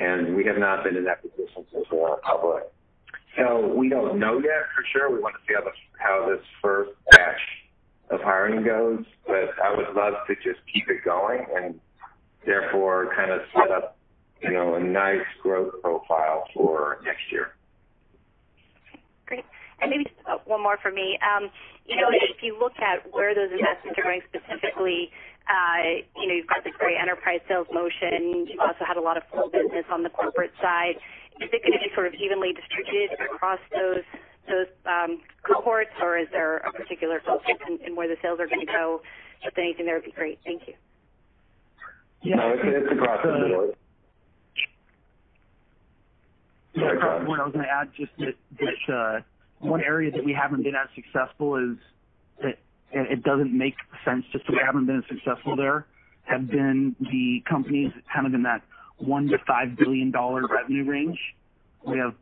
And we have not been in that position since we went public. So we don't know yet for sure. We want to see how this first batch of hiring goes. But I would love to just keep it going and therefore kind of set up you know a nice growth profile for next year. Great. And maybe just one more for me. Um, you know, if you look at where those investments are going specifically, uh, you know, You've got this great enterprise sales motion. You've also had a lot of full business on the corporate side. Is it going to be sort of evenly distributed across those um, cohorts, or is there a particular focus in where the sales are going to go? Just anything there would be great. Thank you. No, it's across the board. Yeah, across the board. I was going to add just that uh, one area that we haven't been as successful is that it doesn't make sense just that we haven't been as successful there, have been the companies kind of in that $1 billion-$5 billion revenue range. We have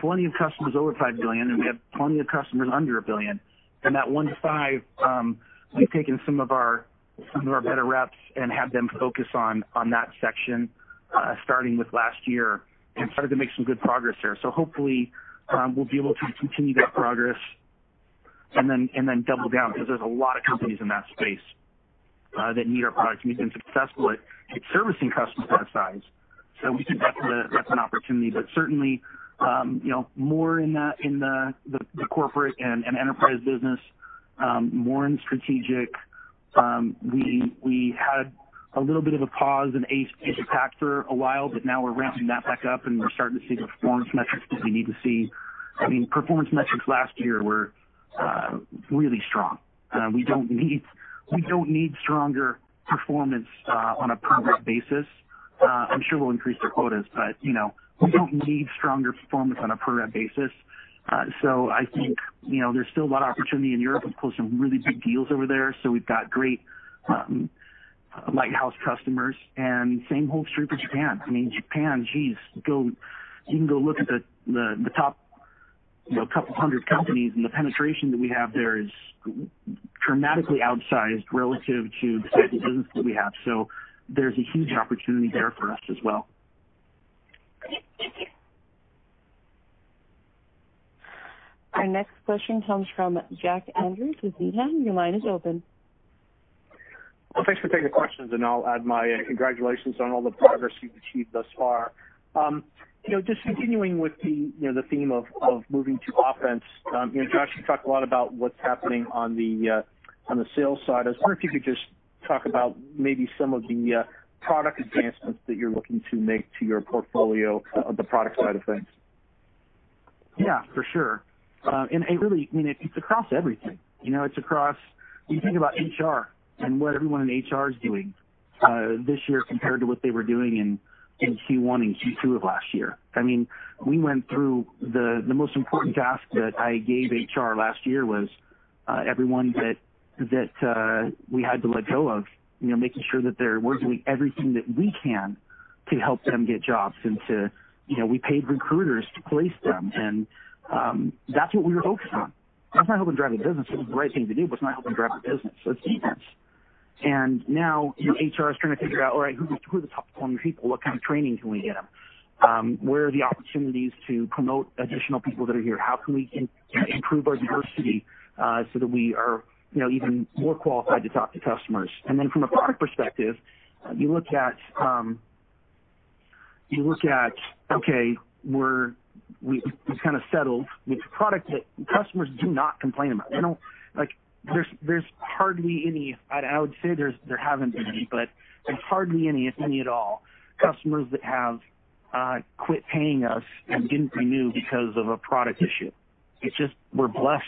plenty of customers over 5 billion, and we have plenty of customers under 1 billion. And that $1 billion-$5 billion, we've taken some of our some of our better reps and had them focus on on that section uh starting with last year and started to make some good progress there. So hopefully, um we'll be able to continue that progress and then and then double down because there's a lot of companies in that space that need our products. We've been successful at servicing customers that size. So we think that's an opportunity. But certainly, um, you know, more in the in the, the, the corporate and enterprise business, um, more in strategic. Um, we we had a little bit of a pause in Asia-Pac for a while, but now we're ramping that back up, and we're starting to see the performance metrics that we need to see. I mean, performance metrics last year were uh, really strong. We don't need stronger performance uh, on a per-rep basis. Uh, I'm sure we'll increase their quotas, but you know, we don't need stronger performance on a per-rep basis. Uh, so I think you know, there's still a lot of opportunity in Europe. We've closed some really big deals over there. So we've got great um, lighthouse customers. And same holds true for Japan. I mean, Japan, geez, go, you can go look at the the top couple hundred companies, and the penetration that we have there is dramatically outsized relative to the type of business that we have. So there's a huge opportunity there for us as well. Thank you. Our next question comes from Jack Andrews with Needham. Your line is open. Well, thanks for taking the questions, and I'll add my congratulations on all the progress you've achieved thus far. Um, Just continuing with the you know, the theme of moving to offense, um, you know, Josh, you talked a lot about what's happening on the uh on the sales side. I was wondering if you could just talk about maybe some of the product advancements that you're looking to make to your portfolio of the product side of things. Yeah, for sure. And it really, I mean, it's across everything. You know, it's across you think about HR and what everyone in HR is doing this year compared to what they were doing in Q1 and Q2 of last year. I mean, we went through the the most important task that I gave HR last year was everyone that that uh we had to let go of, you know, making sure that we're doing everything that we can to help them get jobs and to, you know, we paid recruiters to place them. And that's what we were focused on. That's not helping drive the business. It was the right thing to do, but it's not helping drive the business. It's defense. And now HR is trying to figure out, all right, who are the top-performing people? What kind of training can we get them? Um, where are the opportunities to promote additional people that are here? How can we improve our diversity uh, so that we are you know, even more qualified to talk to customers? And then from a product perspective, uh, you look at, um, you look at okay, we've kind of settled with a product that customers do not complain about. There's there's hardly any. I would say there's there haven't been any, but there's hardly any, if any at all, customers that have uh, quit paying us and didn't renew because of a product issue. It's just we're blessed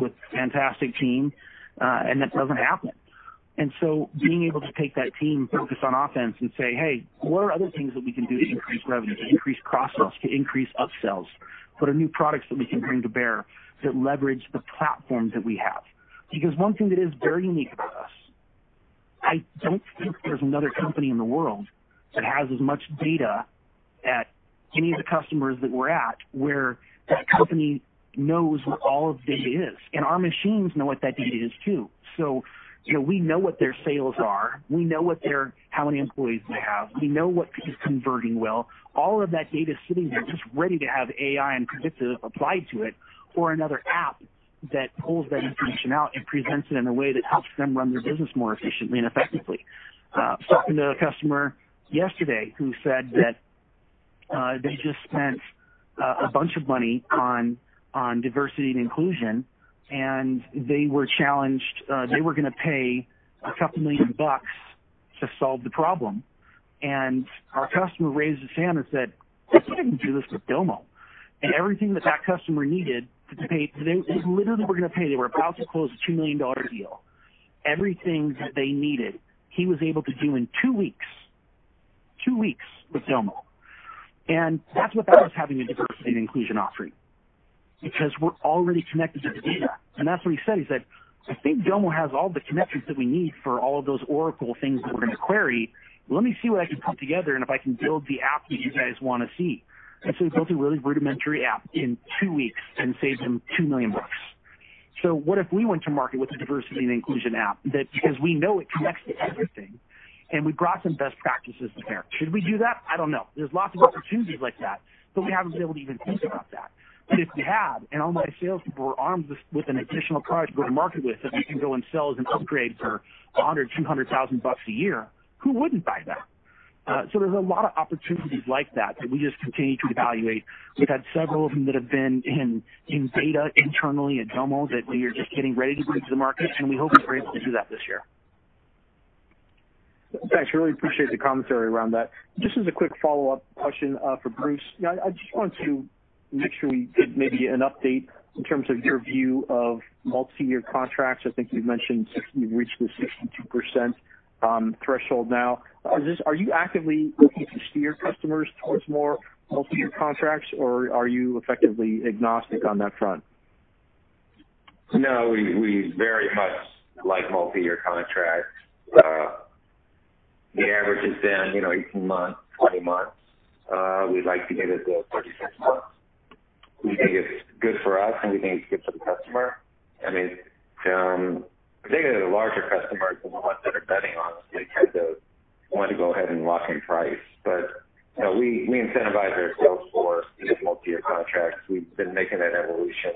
with fantastic team, uh, and that doesn't happen. And so being able to take that team, focus on offense, and say, "Hey, what are other things that we can do to increase revenue, to increase cross-sells, to increase upsells? What are new products that we can bring to bear that leverage the platform that we have?" Because one thing that is very unique about us, I don't think there's another company in the world that has as much data at any of the customers that we're at where that company knows what all of the data is. And our machines know what that data is too. So you know, we know what their sales are. We know what their, how many employees they have. We know what is converting well. All of that data is sitting there just ready to have AI and predictive applied to it or another app that pulls that information out and presents it in a way that helps them run their business more efficiently and effectively. Was talking to a customer yesterday who said that uh, they just spent uh, a bunch of money on on diversity and inclusion, and they were challenged. They were going to pay a couple million bucks to solve the problem. And our customer raised his hand and said, I can't do this with Domo. And everything that that customer needed to pay, they, they literally were going to pay. They were about to close a $2 million deal. Everything that they needed, he was able to do in two weeks. Two weeks with Domo. And that's what that was having a diversity and inclusion offering. Because we're already connected to the data. And that's what he said. He said, I think Domo has all the connections that we need for all of those Oracle things that we're going to query. Let me see what I can put together and if I can build the app that you guys want to see. And so we built a really rudimentary app in two weeks and saved them two million bucks. So what if we went to market with a diversity and inclusion app that because we know it connects to everything and we brought some best practices to bear. Should we do that? I don't know. There's lots of opportunities like that, but we haven't been able to even think about that. But if we had, and all my salespeople were armed with, with an additional product to go to market with that we can go and sell as an upgrade for 100, 200,000 bucks a year, who wouldn't buy that? Uh, so there's a lot of opportunities like that that we just continue to evaluate. We've had several of them that have been in, in beta internally at Domo that we are just getting ready to bring to the market, and we hope we're able to do that this year. Thanks. Really appreciate the commentary around that. Just as a quick follow-up question uh, for Bruce. I just wanted to make sure we get maybe an update in terms of your view of multi-year contracts. I think you mentioned you've reached the 62% um, threshold now. Are you actively looking to steer customers towards more multi-year contracts, or are you effectively agnostic on that front? No, we very much like multi-year contracts. Uh, the average has been, you know, 18 months, 20 months. Uh, we'd like to get it to 36 months. We think it's good for us, and we think it's good for the customer. I mean, particularly the larger customers and the ones that are betting on us, they tend to want to go ahead and lock in price. But you know, we we incentivize our sales force to get multi-year contracts. We've been making that evolution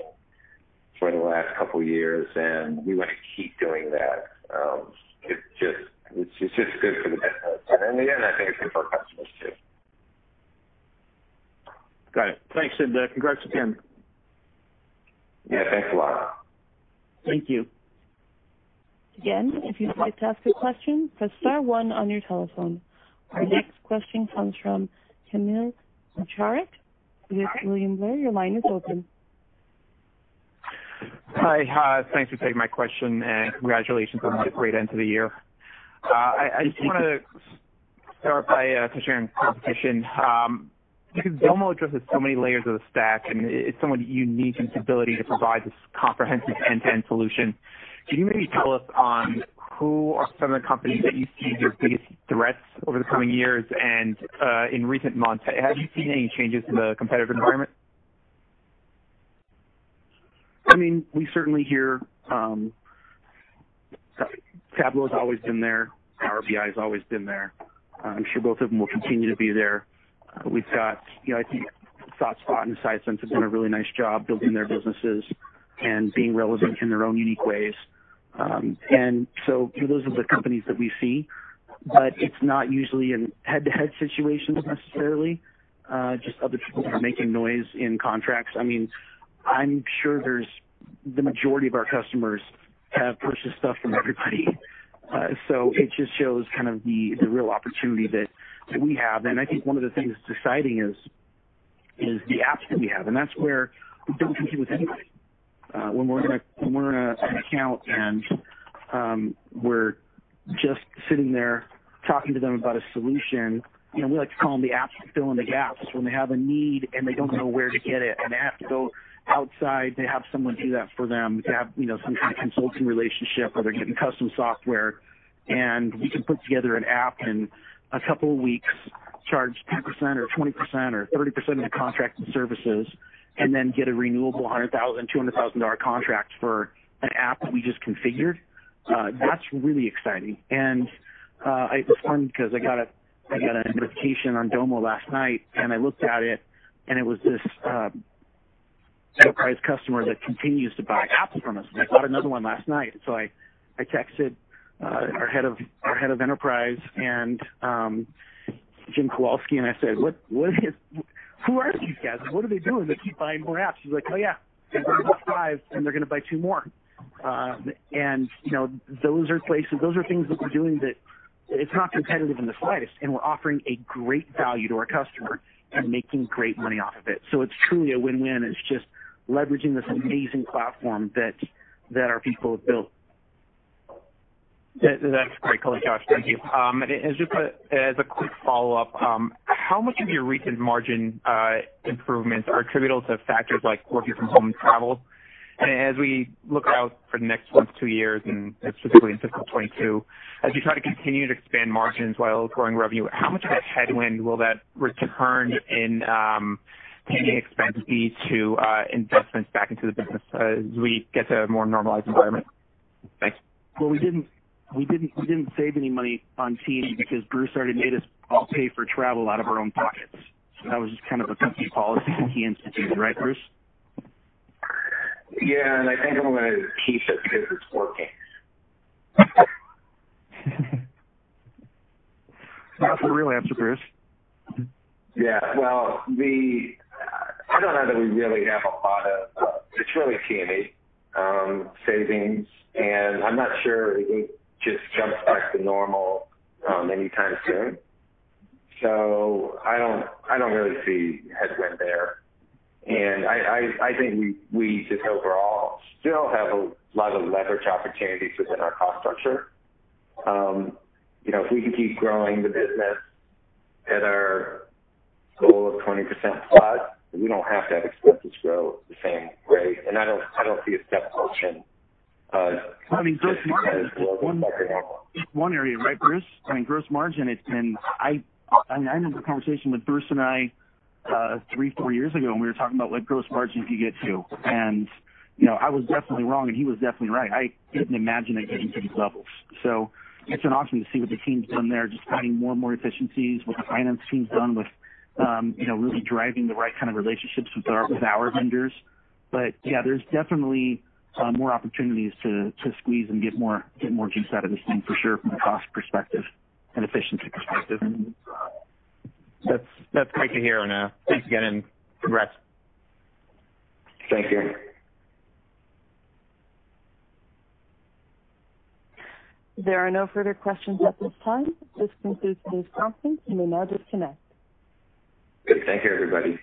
for the last couple of years, and we want to keep doing that. Um, it's just it's, it's just good for the business. And in the end, I think it's good for our customers too. Got it. Thanks, and uh, congrats again. Yeah, thanks a lot. Thank you. Again, if you'd like to ask a question, press star one on your telephone. Our next question comes from Kamil Mielczarek with William Blair. Your line is open. Hi. Uh, thanks for taking my question, and congratulations on a great end to the year. Uh, I just want to start by uh, touching on competition. Um, Domo addresses so many layers of the stack, and it's somewhat unique in its ability to provide this comprehensive end-to-end solution. Can you maybe tell us on who are some of the companies that you see as your biggest threats over the coming years? And uh, in recent months, have you seen any changes in the competitive environment? I mean, we certainly hear um, Tableau has always been there. Power BI has always been there. Uh, I'm sure both of them will continue to be there. Uh, we've got, you know, I think ThoughtSpot and Sisense have done a really nice job building their businesses and being relevant in their own unique ways. Um, and so those are the companies that we see, but it's not usually in head-to-head situations necessarily. Uh, just other people that are making noise in contracts. I mean, I'm sure there's the majority of our customers have purchased stuff from everybody. Uh, so it just shows kind of the, the real opportunity that, that we have. And I think one of the things that's exciting is, is the apps that we have. And that's where we don't compete with anybody. Uh, when we're in a, when we're in a, an account and, um, we're just sitting there talking to them about a solution, you know, we like to call them the apps that fill in the gaps when they have a need and they don't know where to get it and they have to go outside to have someone do that for them, to have, you know, some kind of consulting relationship or they're getting custom software. And we can put together an app in a couple of weeks, charge 10% or 20% or 30% of the contract and services, and then get a renewable $100,000, $200,000 contract for an app that we just configured. Uh, that's really exciting. And uh, it was fun because I got a I got a notification on Domo last night, and I looked at it, and it was this uh, enterprise customer that continues to buy apps from us. I bought another one last night, so I I texted uh, our head of our head of enterprise and um, Jim Kowalski, and I said, "What what is who are these guys? What are they doing? They keep buying more apps." He's like, "Oh yeah, they're going to buy five, and they're going to buy two more." Um, and you know, those are places, those are things that we're doing that it's not competitive in the slightest, and we're offering a great value to our customer and making great money off of it. So it's truly a win-win. It's just leveraging this amazing platform that that our people have built. That, that's great color, Josh. Thank you. Um, and just as a quick follow-up, um, how much of your recent margin uh, improvements are attributable to factors like working from home and travel? And as we look out for the next one to two years, and specifically in fiscal 22, as you try to continue to expand margins while growing revenue, how much of a headwind will that return in um, paying expense be to uh, investments back into the business as we get to a more normalized environment? Thanks. Well, we didn't we didn't we didn't save any money on T&E because Bruce already made us all pay for travel out of our own pockets. So that was just kind of a company policy that he instituted, right, Bruce? Yeah, and I think I'm going to keep it because it's working. That's the real answer, Bruce. Yeah, well, the I don't know that we really have a lot of. Uh, it's really T&E um, savings, and I'm not sure it just jumps back to normal um, anytime soon. So I don't I don't really see headwind there. And I, I, I think we, we just overall still have a lot of leverage opportunities within our cost structure. Um, you know, if we can keep growing the business at our goal of 20% plus, we don't have to have expenses grow the same rate. And I don't, I don't see a step function. Uh, I mean, gross margin is one, back to normal. one area, right, Bruce? I mean, gross margin, it's been, I, I remember a conversation with Bruce and I, uh, three, four years ago, and we were talking about what gross margin you get to. And, you know, I was definitely wrong, and he was definitely right. I didn't imagine it getting to these levels. So it's been awesome to see what the team's done there, just finding more and more efficiencies, what the finance team's done with, um, you know, really driving the right kind of relationships with our, with our vendors. But yeah, there's definitely more opportunities to, to squeeze and get more, get more juice out of this thing for sure from a cost perspective and efficiency perspective. That's that's great to hear, and uh, thanks again, and congrats. Thank you. There are no further questions at this time. This concludes today's conference. You may now disconnect. Good. Thank you, everybody.